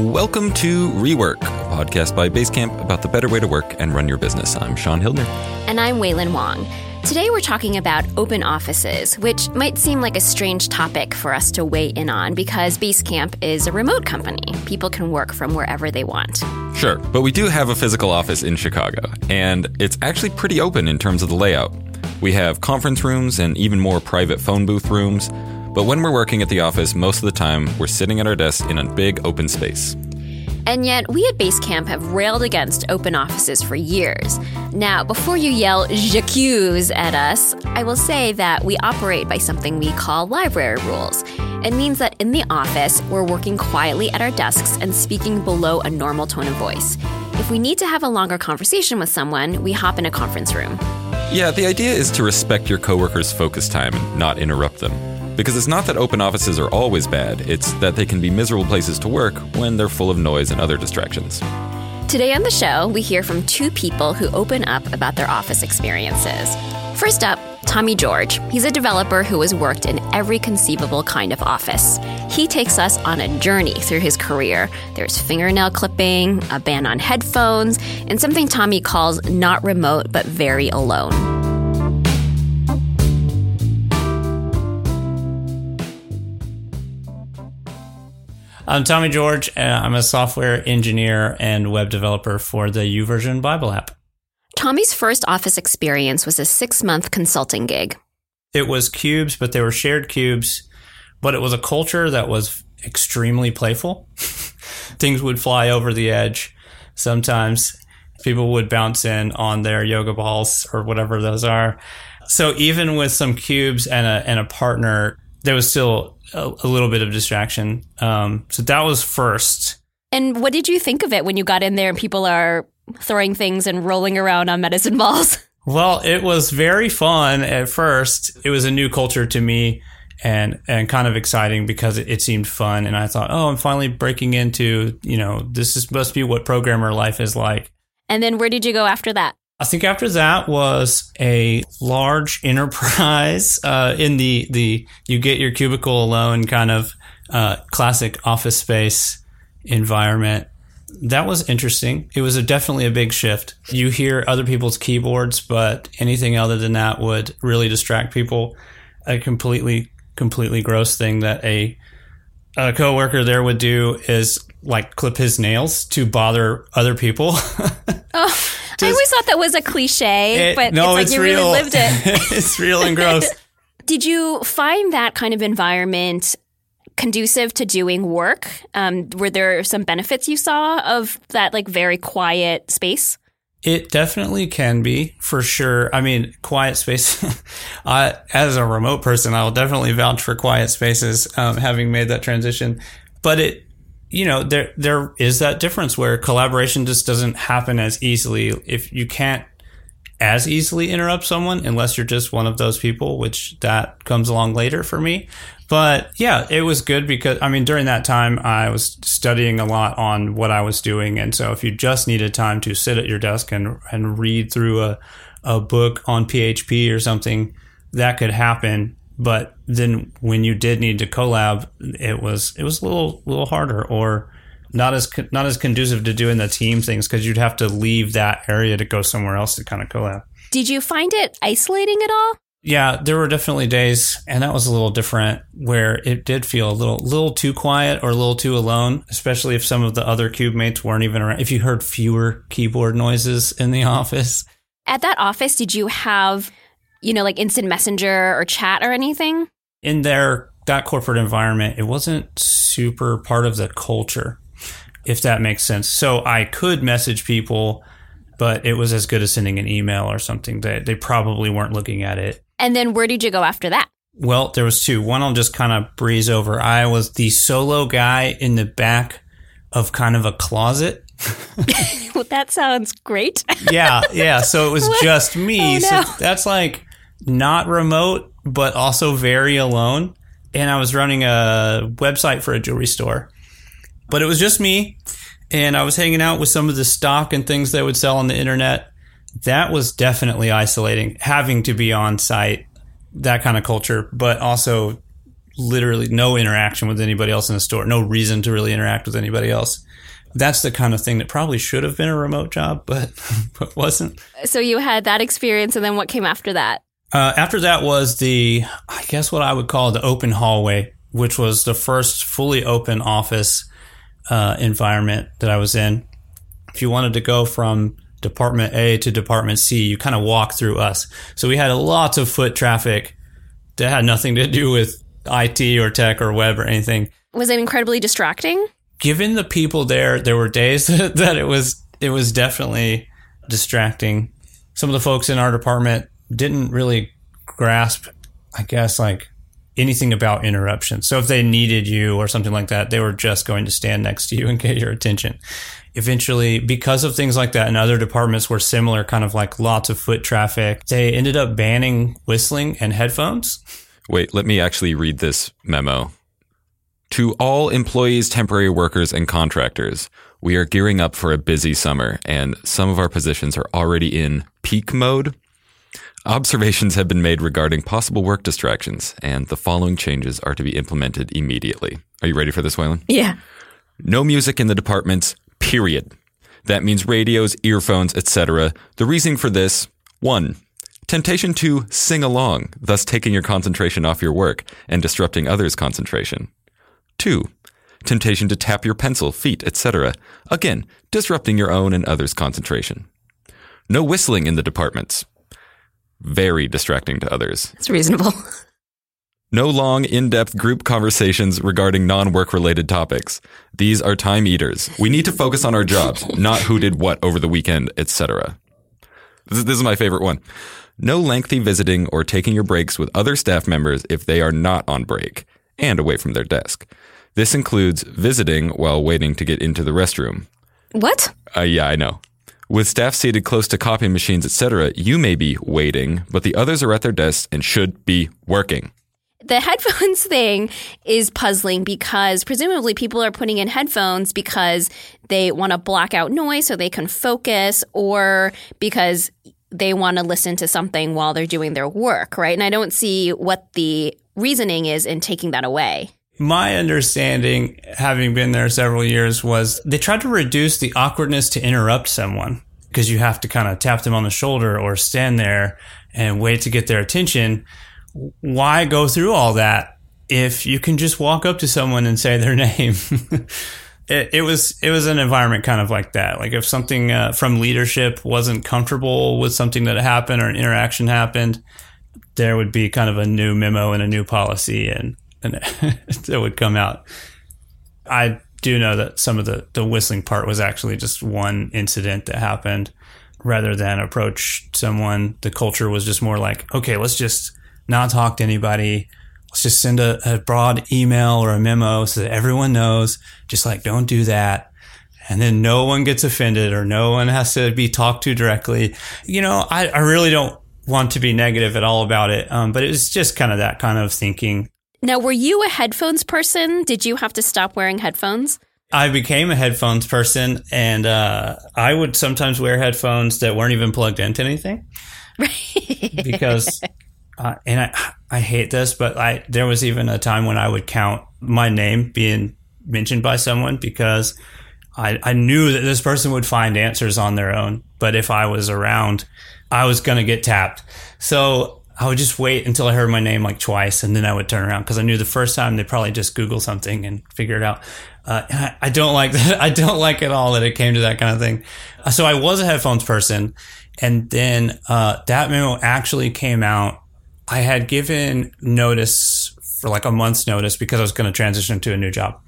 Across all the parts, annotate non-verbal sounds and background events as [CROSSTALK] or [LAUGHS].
Welcome to Rework, a podcast by Basecamp about the better way to work and run your business. I'm Shaun Hildner. And I'm Wailin Wong. Today we're talking about open offices, which might seem like a strange topic for us to weigh in on because Basecamp is a remote company. People can work from wherever they want. Sure, but we do have a physical office in Chicago, and it's actually pretty open in terms of the layout. We have conference rooms and even more private phone booth rooms. But when we're working at the office, most of the time we're sitting at our desks in a big open space. And yet, we at Basecamp have railed against open offices for years. Now, before you yell j'accuse at us, I will say that we operate by something we call library rules. It means that in the office, we're working quietly at our desks and speaking below a normal tone of voice. If we need to have a longer conversation with someone, we hop in a conference room. Yeah, the idea is to respect your coworkers' focus time and not interrupt them. Because it's not that open offices are always bad, it's that they can be miserable places to work when they're full of noise and other distractions. Today on the show, we hear from two people who open up about their office experiences. First up, Tommy George. He's a developer who has worked in every conceivable kind of office. He takes us on a journey through his career. There's fingernail clipping, a ban on headphones, and something Tommy calls not remote but very alone. I'm Tommy George. Uh, I'm a software engineer and web developer for the YouVersion Bible app. Tommy's first office experience was a six month consulting gig. It was cubes, but they were shared cubes, but it was a culture that was extremely playful. [LAUGHS] Things would fly over the edge. Sometimes people would bounce in on their yoga balls or whatever those are. So even with some cubes and a, and a partner, there was still a, a little bit of distraction. Um, so that was first. And what did you think of it when you got in there and people are throwing things and rolling around on medicine balls? [LAUGHS] Well, it was very fun at first. It was a new culture to me and and kind of exciting because it, it, seemed fun and I thought, "Oh, I'm finally breaking into, you know, this is must be what programmer life is like." And then where did you go after that? I think after that was a large [LAUGHS] enterprise uh, in the the you get your cubicle alone kind of uh, classic office space environment. That was interesting. It was a, definitely a big shift. You hear other people's keyboards, but anything other than that would really distract people. A completely completely gross thing that a a coworker there would do is like clip his nails to bother other people. [LAUGHS] oh. I always thought that was a cliche, it, but no, it's, like it's you real. really lived it. [LAUGHS] it's real and gross. [LAUGHS] Did you find that kind of environment conducive to doing work? Um, were there some benefits you saw of that, like very quiet space? It definitely can be for sure. I mean, quiet space. [LAUGHS] I, as a remote person, I will definitely vouch for quiet spaces, um, having made that transition. But it you know, there there is that difference where collaboration just doesn't happen as easily. If you can't as easily interrupt someone unless you're just one of those people, which that comes along later for me. But yeah, it was good because I mean during that time I was studying a lot on what I was doing, and so if you just needed time to sit at your desk and and read through a a book on PHP or something, that could happen but then when you did need to collab, it was it was a little little harder or not as not as conducive to doing the team things because you'd have to leave that area to go somewhere else to kind of collab. Did you find it isolating at all? Yeah, there were definitely days, and that was a little different, where it did feel a little little too quiet or a little too alone, especially if some of the other cube mates weren't even around. If you heard fewer keyboard noises in the [LAUGHS] office. At that office, did you have you know, like instant messenger or chat or anything? In their that corporate environment, it wasn't super part of the culture, if that makes sense. So I could message people, but it was as good as sending an email or something that they probably weren't looking at it. And then where did you go after that? Well, there was two. One I'll just kind of breeze over. I was the solo guy in the back of kind of a closet. [LAUGHS] well, that sounds great. yeah, yeah. So it was [LAUGHS] just me. Oh, no. So that's like not remote, but also very alone. And I was running a website for a jewelry store. But it was just me. And I was hanging out with some of the stock and things they would sell on the internet. That was definitely isolating, having to be on site, that kind of culture, but also literally no interaction with anybody else in the store, no reason to really interact with anybody else. That's the kind of thing that probably should have been a remote job, but, [LAUGHS] but wasn't. So you had that experience, and then what came after that? Uh, after that was the, I guess what I would call the open hallway, which was the first fully open office uh, environment that I was in. If you wanted to go from Department A to Department C, you kind of walk through us. So we had lots of foot traffic that had nothing to do with IT or tech or web or anything. Was it incredibly distracting? Given the people there, there were days [LAUGHS] that it was it was definitely distracting. Some of the folks in our department didn't really grasp, I guess, like anything about interruptions. So if they needed you or something like that, they were just going to stand next to you [LAUGHS] and get your attention. Eventually, because of things like that, and other departments were similar, kind of like lots of foot traffic, they ended up banning whistling and headphones. Wait, let me actually read this memo. To all employees, temporary workers, and contractors, we are gearing up for a busy summer, and some of our positions are already in peak mode. Observations have been made regarding possible work distractions, and the following changes are to be implemented immediately. Are you ready for this, Wailin? Yeah. No music in the departments, period. That means radios, earphones, etc. The reason for this one, temptation to sing along, thus taking your concentration off your work and disrupting others' concentration. Two, temptation to tap your pencil, feet, etc. Again, disrupting your own and others' concentration. No whistling in the departments. Very distracting to others. It's reasonable. [LAUGHS] No long, in depth group conversations regarding non work related topics. These are time eaters. We need to focus on our jobs, not who did what over the weekend, etc. This, this is my favorite one. No lengthy visiting or taking your breaks with other staff members if they are not on break and away from their desk. This includes visiting while waiting to get into the restroom. What? Uh, yeah, I know. With staff seated close to copy machines, etc., you may be waiting, but the others are at their desks and should be working. The headphones [LAUGHS] thing is puzzling because presumably people are putting in headphones because they want to block out noise so they can focus or because they want to listen to something while they're doing their work, right? And I don't see what the reasoning is in taking that away. My understanding, having been there several years, was they tried to reduce the awkwardness to interrupt someone because you have to kind of tap them on the shoulder or stand there and wait to get their attention. Why go through all that if you can just walk up to someone and say their [LAUGHS] name? it, it, was it was an environment kind of like that. Like if something uh, from leadership wasn't comfortable with something that happened or an interaction happened, there would be kind of a new memo and a new policy and and [LAUGHS] it would come out. I do know that some of the, the whistling part was actually just one incident that happened rather than approach someone. The culture was just more like, okay, let's just not talk to anybody. Let's just send a, a broad email or a memo so that everyone knows, just like, don't do that. And then no one gets offended or no one has to be talked to directly. You know, I, I really don't want to be negative at all about it. Um, but was just kind of that kind of thinking. Now, were you a headphones person? Did you have to stop wearing headphones? I became a headphones person, and uh, I would sometimes wear headphones that weren't even plugged into anything. Right. because, [LAUGHS] uh, and I, I hate this, but I there was even a time when I would count my name being mentioned by someone because I, I knew that this person would find answers on their own. But if I was around, I was going to get tapped. So I would just wait until I heard my name like twice, and then I would turn around because I knew the first time they'd probably just Google something and figure it out. Uh, I, don't like that. [LAUGHS] I don't like at all that it came to that kind of thing. Uh, so I was a headphones person, and then uh, that memo actually came out. I had given notice for like a month's notice because I was going to transition to a new job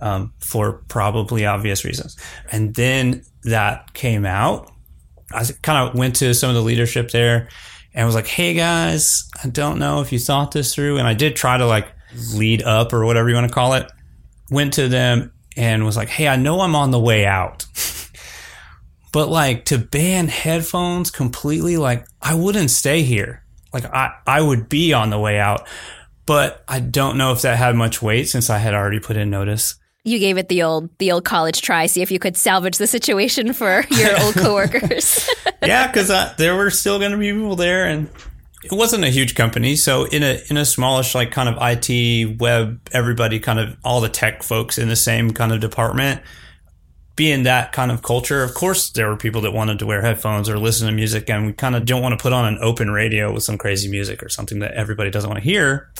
um, for probably obvious reasons, and then that came out. I kind of went to some of the leadership there and was like, Hey guys, I don't know if you thought this through. And I did try to like lead up or whatever you want to call it. Went to them and was like, Hey, I know I'm on the way out. [LAUGHS] but like to ban headphones completely, like I wouldn't stay here. Like I, I would be on the way out. But I don't know if that had much weight since I had already put in notice. You gave it the old the old college try, see if you could salvage the situation for your old [LAUGHS] coworkers. [LAUGHS] yeah, because uh, there were still going to be people there, and it wasn't a huge company. So in a in a smallish like kind of IT web, everybody kind of all the tech folks in the same kind of department. Being that kind of culture, of course, there were people that wanted to wear headphones or listen to music, and we kind of don't want to put on an open radio with some crazy music or something that everybody doesn't want to hear.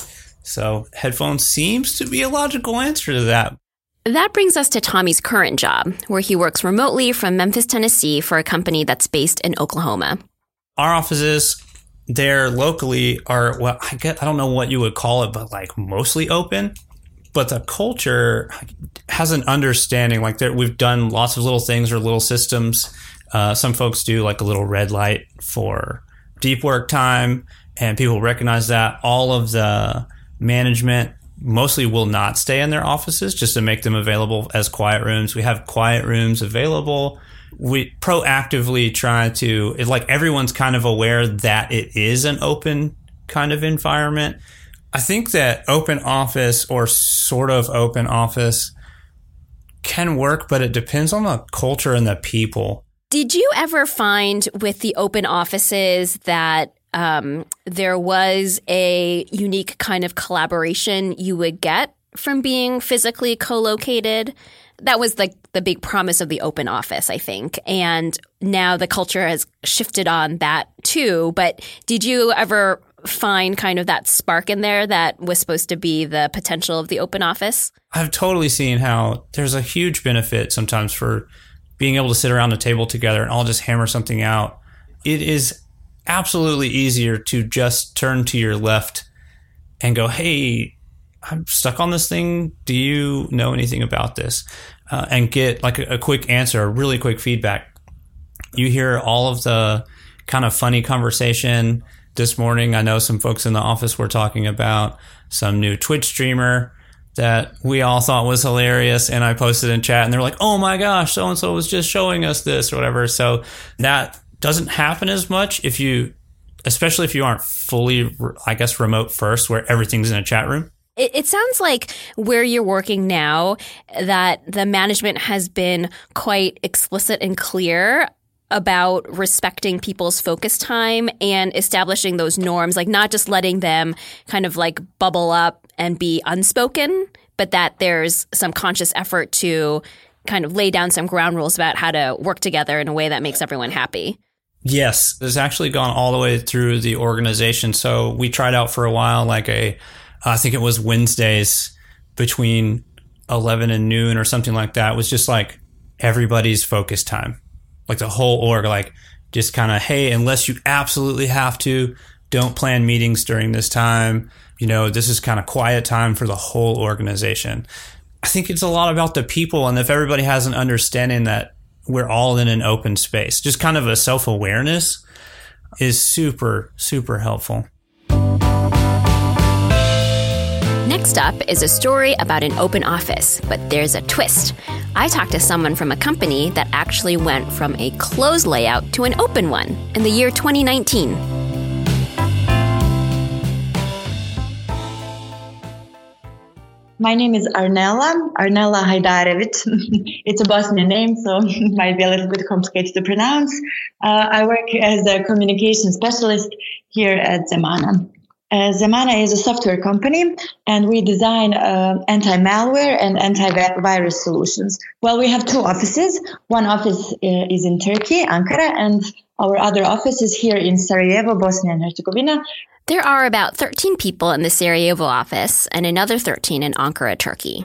So headphones seems to be a logical answer to that. That brings us to Tommy's current job, where he works remotely from Memphis, Tennessee for a company that's based in Oklahoma. Our offices there locally are well, I guess I don't know what you would call it, but like mostly open. But the culture has an understanding. Like there, we've done lots of little things or little systems. Uh, some folks do like a little red light for deep work time, and people recognize that. All of the management mostly will not stay in their offices just to make them available as quiet rooms. We have quiet rooms available. We proactively try to, like everyone's kind of aware that it is an open kind of environment. I think that open office or sort of open office can work, but it depends on the culture and the people. Did you ever find with the open offices that um, there was a unique kind of collaboration you would get from being physically co-located. That was like the big promise of the open office, I think. And now the culture has shifted on that too. But did you ever find kind of that spark in there that was supposed to be the potential of the open office? I've totally seen how there's a huge benefit sometimes for being able to sit around a table together and all just hammer something out. It is absolutely easier to just turn to your left and go, Hey, I'm stuck on this thing. Do you know anything about this? Uh, and get like a, a quick answer, a really quick feedback. You hear all of the kind of funny conversation this morning. I know some folks in the office were talking about some new Twitch streamer that we all thought was hilarious. And I posted in chat and they're like, Oh my gosh, so and so was just showing us this or whatever. So that doesn't happen as much if you, especially if you aren't fully, I guess, remote first, where everything's in a chat room. It, it, sounds like where you're working now, that the management has been quite explicit and clear about respecting people's focus time and establishing those norms, like not just letting them kind of like bubble up and be unspoken, but that there's some conscious effort to kind of lay down some ground rules about how to work together in a way that makes everyone happy. Yes, it's actually gone all the way through the organization. So we tried out for a while, like a, I think it was Wednesdays between 11 and noon or something like that. It was just like everybody's focus time, like the whole org, like just kind of, hey, unless you absolutely have to, don't plan meetings during this time. You know, this is kind of quiet time for the whole organization. I think it's a lot about the people. And if everybody has an understanding that we're all in an open space. Just kind of a self awareness is super, super helpful. Next up is a story about an open office, but there's a twist. I talked to someone from a company that actually went from a closed layout to an open one in the year 2019. My name is Arnella, Arnella Hajdarevic. [LAUGHS] it's a Bosnian name, so it [LAUGHS] might be a little bit complicated to pronounce. Uh, I work as a communication specialist here at Zemana. Uh, Zemana is a software company, and we design uh, anti-malware and anti-virus solutions. Well, we have two offices. One office uh, is in Turkey, Ankara, and our other office is here in Sarajevo, Bosnia and Herzegovina. There are about 13 people in the Sarajevo office and another 13 in Ankara, Turkey.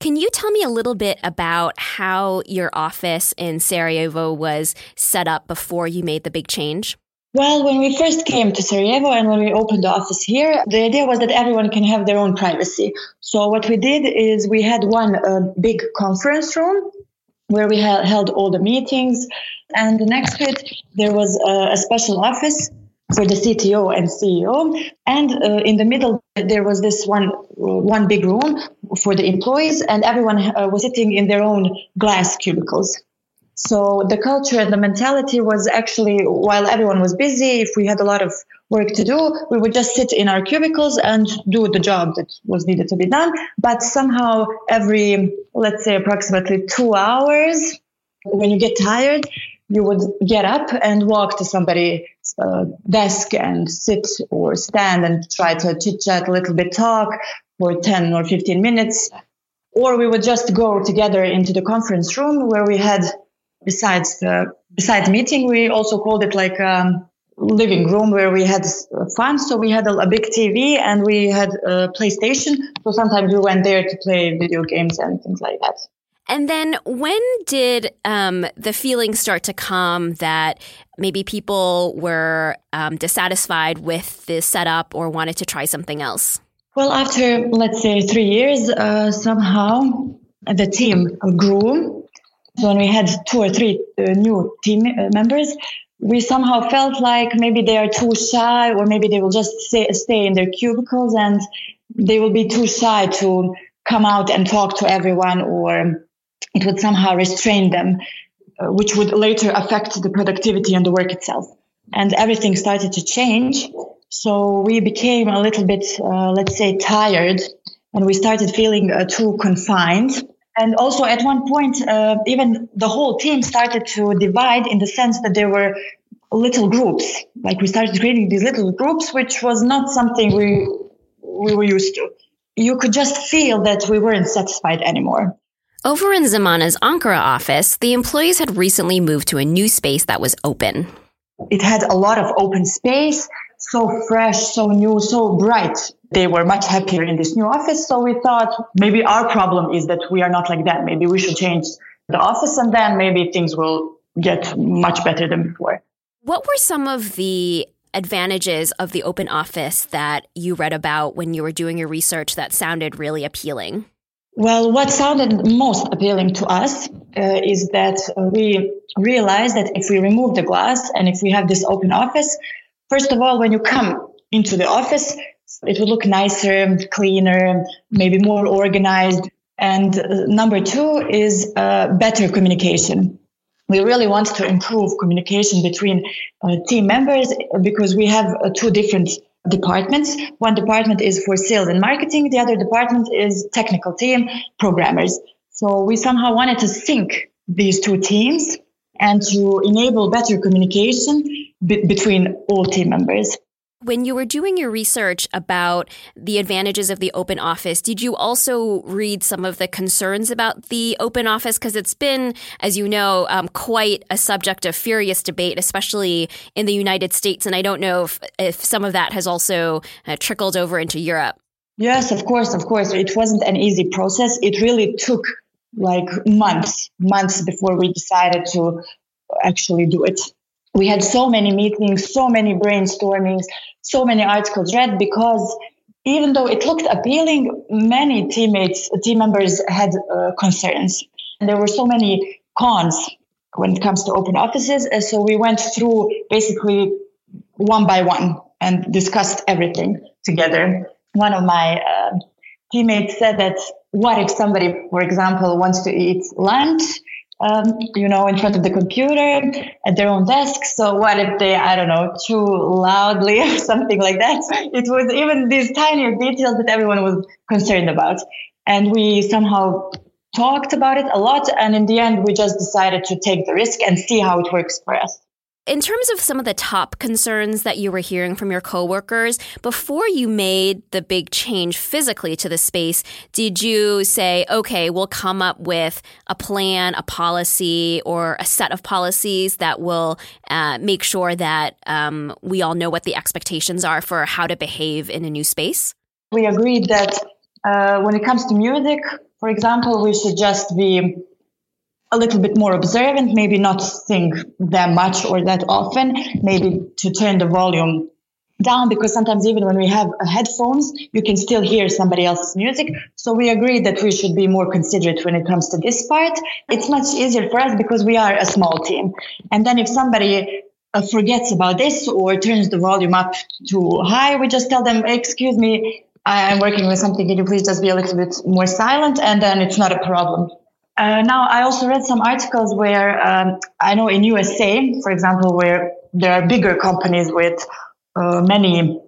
Can you tell me a little bit about how your office in Sarajevo was set up before you made the big change? Well, when we first came to Sarajevo and when we opened the office here, the idea was that everyone can have their own privacy. So what we did is we had one uh, big conference room where we held all the meetings, and next to it there was a, a special office for the CTO and CEO. And uh, in the middle, there was this one one big room for the employees, and everyone uh, was sitting in their own glass cubicles. So the culture and the mentality was actually, while everyone was busy, if we had a lot of work to do, we would just sit in our cubicles and do the job that was needed to be done. But somehow, every, let's say, approximately two hours, when you get tired, you would get up and walk to somebody's uh, desk and sit or stand and try to chit chat a little bit, talk for 10 or 15 minutes. Or we would just go together into the conference room where we had, besides the besides meeting, we also called it like um, living room where we had fun. So we had a, a, big TV and we had a PlayStation. So sometimes we went there to play video games and things like that. And then when did um, the feeling start to come that maybe people were um, dissatisfied with the setup or wanted to try something else? Well, after let's say three years, uh, somehow the team grew. When we had two or three uh, new team uh, members, we somehow felt like maybe they are too shy, or maybe they will just stay, stay in their cubicles and they will be too shy to come out and talk to everyone, or it would somehow restrain them, uh, which would later affect the productivity and the work itself. And everything started to change. So we became a little bit, uh, let's say, tired, and we started feeling uh, too confined. And also, at one point, uh, even the whole team started to divide in the sense that there were little groups. Like we started creating these little groups, which was not something we we were used to. You could just feel that we weren't satisfied anymore. Over in Zemana's Ankara office, the employees had recently moved to a new space that was open. It had a lot of open space, so fresh, so new, so bright. They were much happier in this new office. So we thought maybe our problem is that we are not like that. Maybe we should change the office and then maybe things will get much better than before. What were some of the advantages of the open office that you read about when you were doing your research that sounded really appealing? Well, what sounded most appealing to us uh, is that uh, we realized that if we remove the glass and if we have this open office, first of all, when you come into the office, it will look nicer, cleaner, maybe more organized. And uh, number two is uh, better communication. We really want to improve communication between uh, team members because we have two different departments. One department is for sales and marketing. The other department is technical team, programmers. So we somehow wanted to sync these two teams and to enable better communication be- between all team members. When you were doing your research about the advantages of the open office, did you also read some of the concerns about the open office? Because it's been, as you know, um, quite a subject of furious debate, especially in the United States. And I don't know if, if some of that has also uh, trickled over into Europe. Yes, of course, of course. It wasn't an easy process. It really took like months, months before we decided to actually do it we had so many meetings, so many brainstormings, so many articles read because even though it looked appealing, many teammates, team members had uh, concerns. And there were so many cons when it comes to open offices. Uh, so we went through basically one by one and discussed everything together. One of my uh, teammates said that what if somebody, for example, wants to eat lunch um, you know, in front of the computer at their own desk. So what if they, I don't know, too loudly [LAUGHS] or something like that? It was even these tiny details that everyone was concerned about. And we somehow talked about it a lot. And in the end, we just decided to take the risk and see how it works for us. In terms of some of the top concerns that you were hearing from your coworkers, before you made the big change physically to the space, did you say, okay, we'll come up with a plan, a policy, or a set of policies that will uh, make sure that um, we all know what the expectations are for how to behave in a new space? We agreed that uh, when it comes to music, for example, we should just be a little bit more observant, maybe not sing that much or that often, maybe to turn the volume down because sometimes even when we have headphones, you can still hear somebody else's music. So we agreed that we should be more considerate when it comes to this part. It's much easier for us because we are a small team. And then if somebody uh, forgets about this or turns the volume up too high, we just tell them, excuse me, I'm working with something. Can you please just be a little bit more silent? And then it's not a problem. Uh, now, I also read some articles where um, I know in USA, for example, where there are bigger companies with uh, many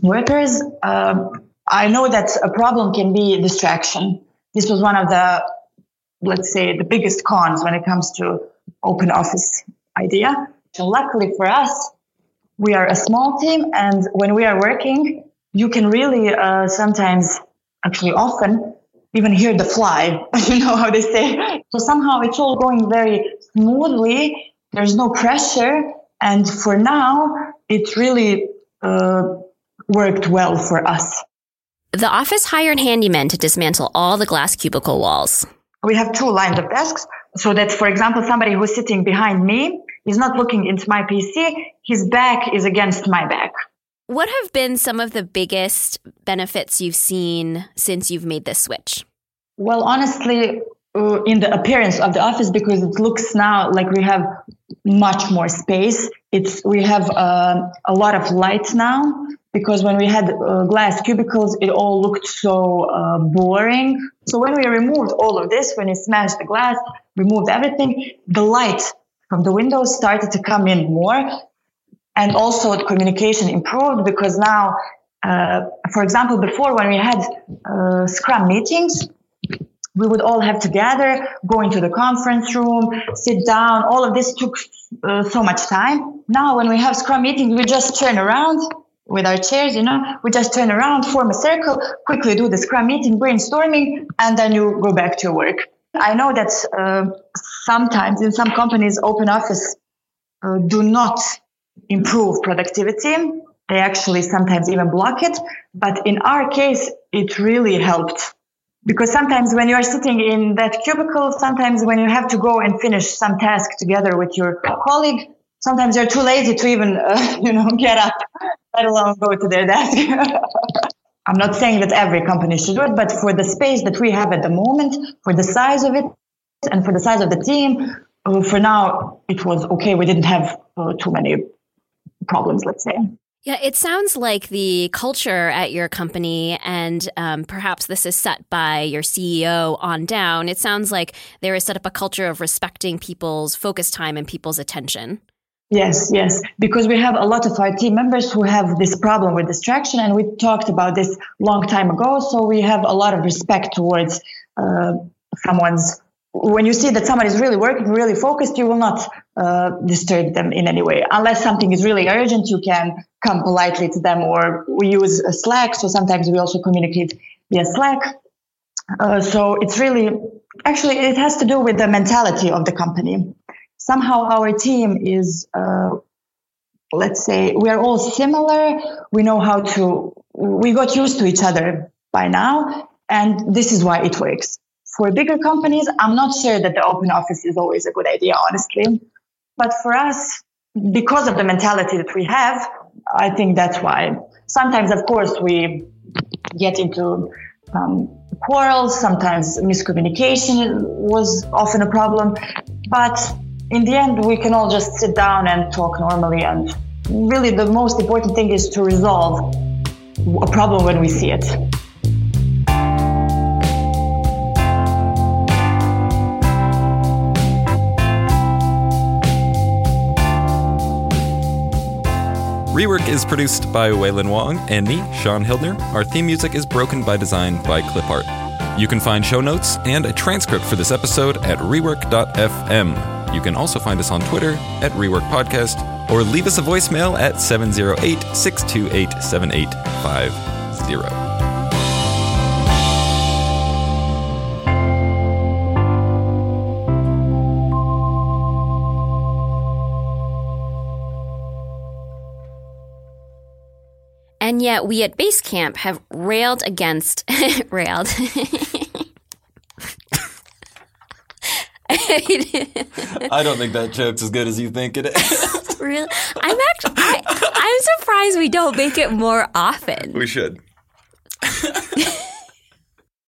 workers. Uh, I know that a problem can be distraction. This was one of the, let's say, the biggest cons when it comes to open office idea. So luckily for us, we are a small team, and when we are working, you can really uh, sometimes, actually often, even hear the fly. [LAUGHS] you know how they say. So somehow it's all going very smoothly. There's no pressure, and for now, it really uh, worked well for us. The office hired handymen to dismantle all the glass cubicle walls. We have two lines of desks, so that, for example, somebody who's sitting behind me is not looking into my PC, his back is against my back. What have been some of the biggest benefits you've seen since you've made this switch? Well, honestly, uh, in the appearance of the office, because it looks now like we have much more space. It's we have uh, a lot of light now because when we had uh, glass cubicles, it all looked so uh, boring. So when we removed all of this, when we smashed the glass, removed everything, the light from the windows started to come in more. And also communication improved because now, uh, for example, before when we had uh, Scrum meetings, we would all have to gather, go into the conference room, sit down. All of this took uh, so much time. Now, when we have Scrum meetings, we just turn around with our chairs, you know, we just turn around, form a circle, quickly do the Scrum meeting, brainstorming, and then you go back to your work. I know that uh, sometimes in some companies, open office uh, do not improve productivity. They actually sometimes even block it. But in our case, it really helped. Because sometimes when you are sitting in that cubicle, sometimes when you have to go and finish some task together with your colleague, sometimes you're too lazy to even, [LAUGHS] uh, you know, get up, let alone go to their desk. [LAUGHS] I'm not saying that every company should do it, but for the space that we have at the moment, for the size of it, and for the size of the team, uh, for now, it was okay. We didn't have uh, too many problems, let's say. Yeah, it sounds like the culture at your company, and um, perhaps this is set by your CEO on down. It sounds like there is set up a culture of respecting people's focus time and people's attention. Yes, yes, because we have a lot of our team members who have this problem with distraction, and we talked about this long time ago. So we have a lot of respect towards uh, someone's when you see that someone is really working, really focused, you will not uh, disturb them in any way. Unless something is really urgent, you can come politely to them or we use Slack. So sometimes we also communicate via Slack. Uh, so it's really, actually, it has to do with the mentality of the company. Somehow our team is, uh, let's say, we are all similar. We know how to, we got used to each other by now. And this is why it works for bigger companies, I'm not sure that the open office is always a good idea, honestly. But for us, because of the mentality that we have, I think that's why. Sometimes, of course, we get into um, quarrels. Sometimes miscommunication was often a problem. But in the end, we can all just sit down and talk normally. And really, the most important thing is to resolve a problem when we see it. Rework is produced by Wailin Wong and me, Shaun Hildner. Our theme music is Broken by Design by Clipart. You can find show notes and a transcript for this episode at rework.fm. You can also find us on Twitter at Rework Podcast or leave us a voicemail at 708 628 7850. Yet, we at Basecamp have railed against [LAUGHS] railed. I don't think that joke's as good as you think it is. [LAUGHS] really, I'm actually I, I'm surprised we don't make it more often. We should. [LAUGHS]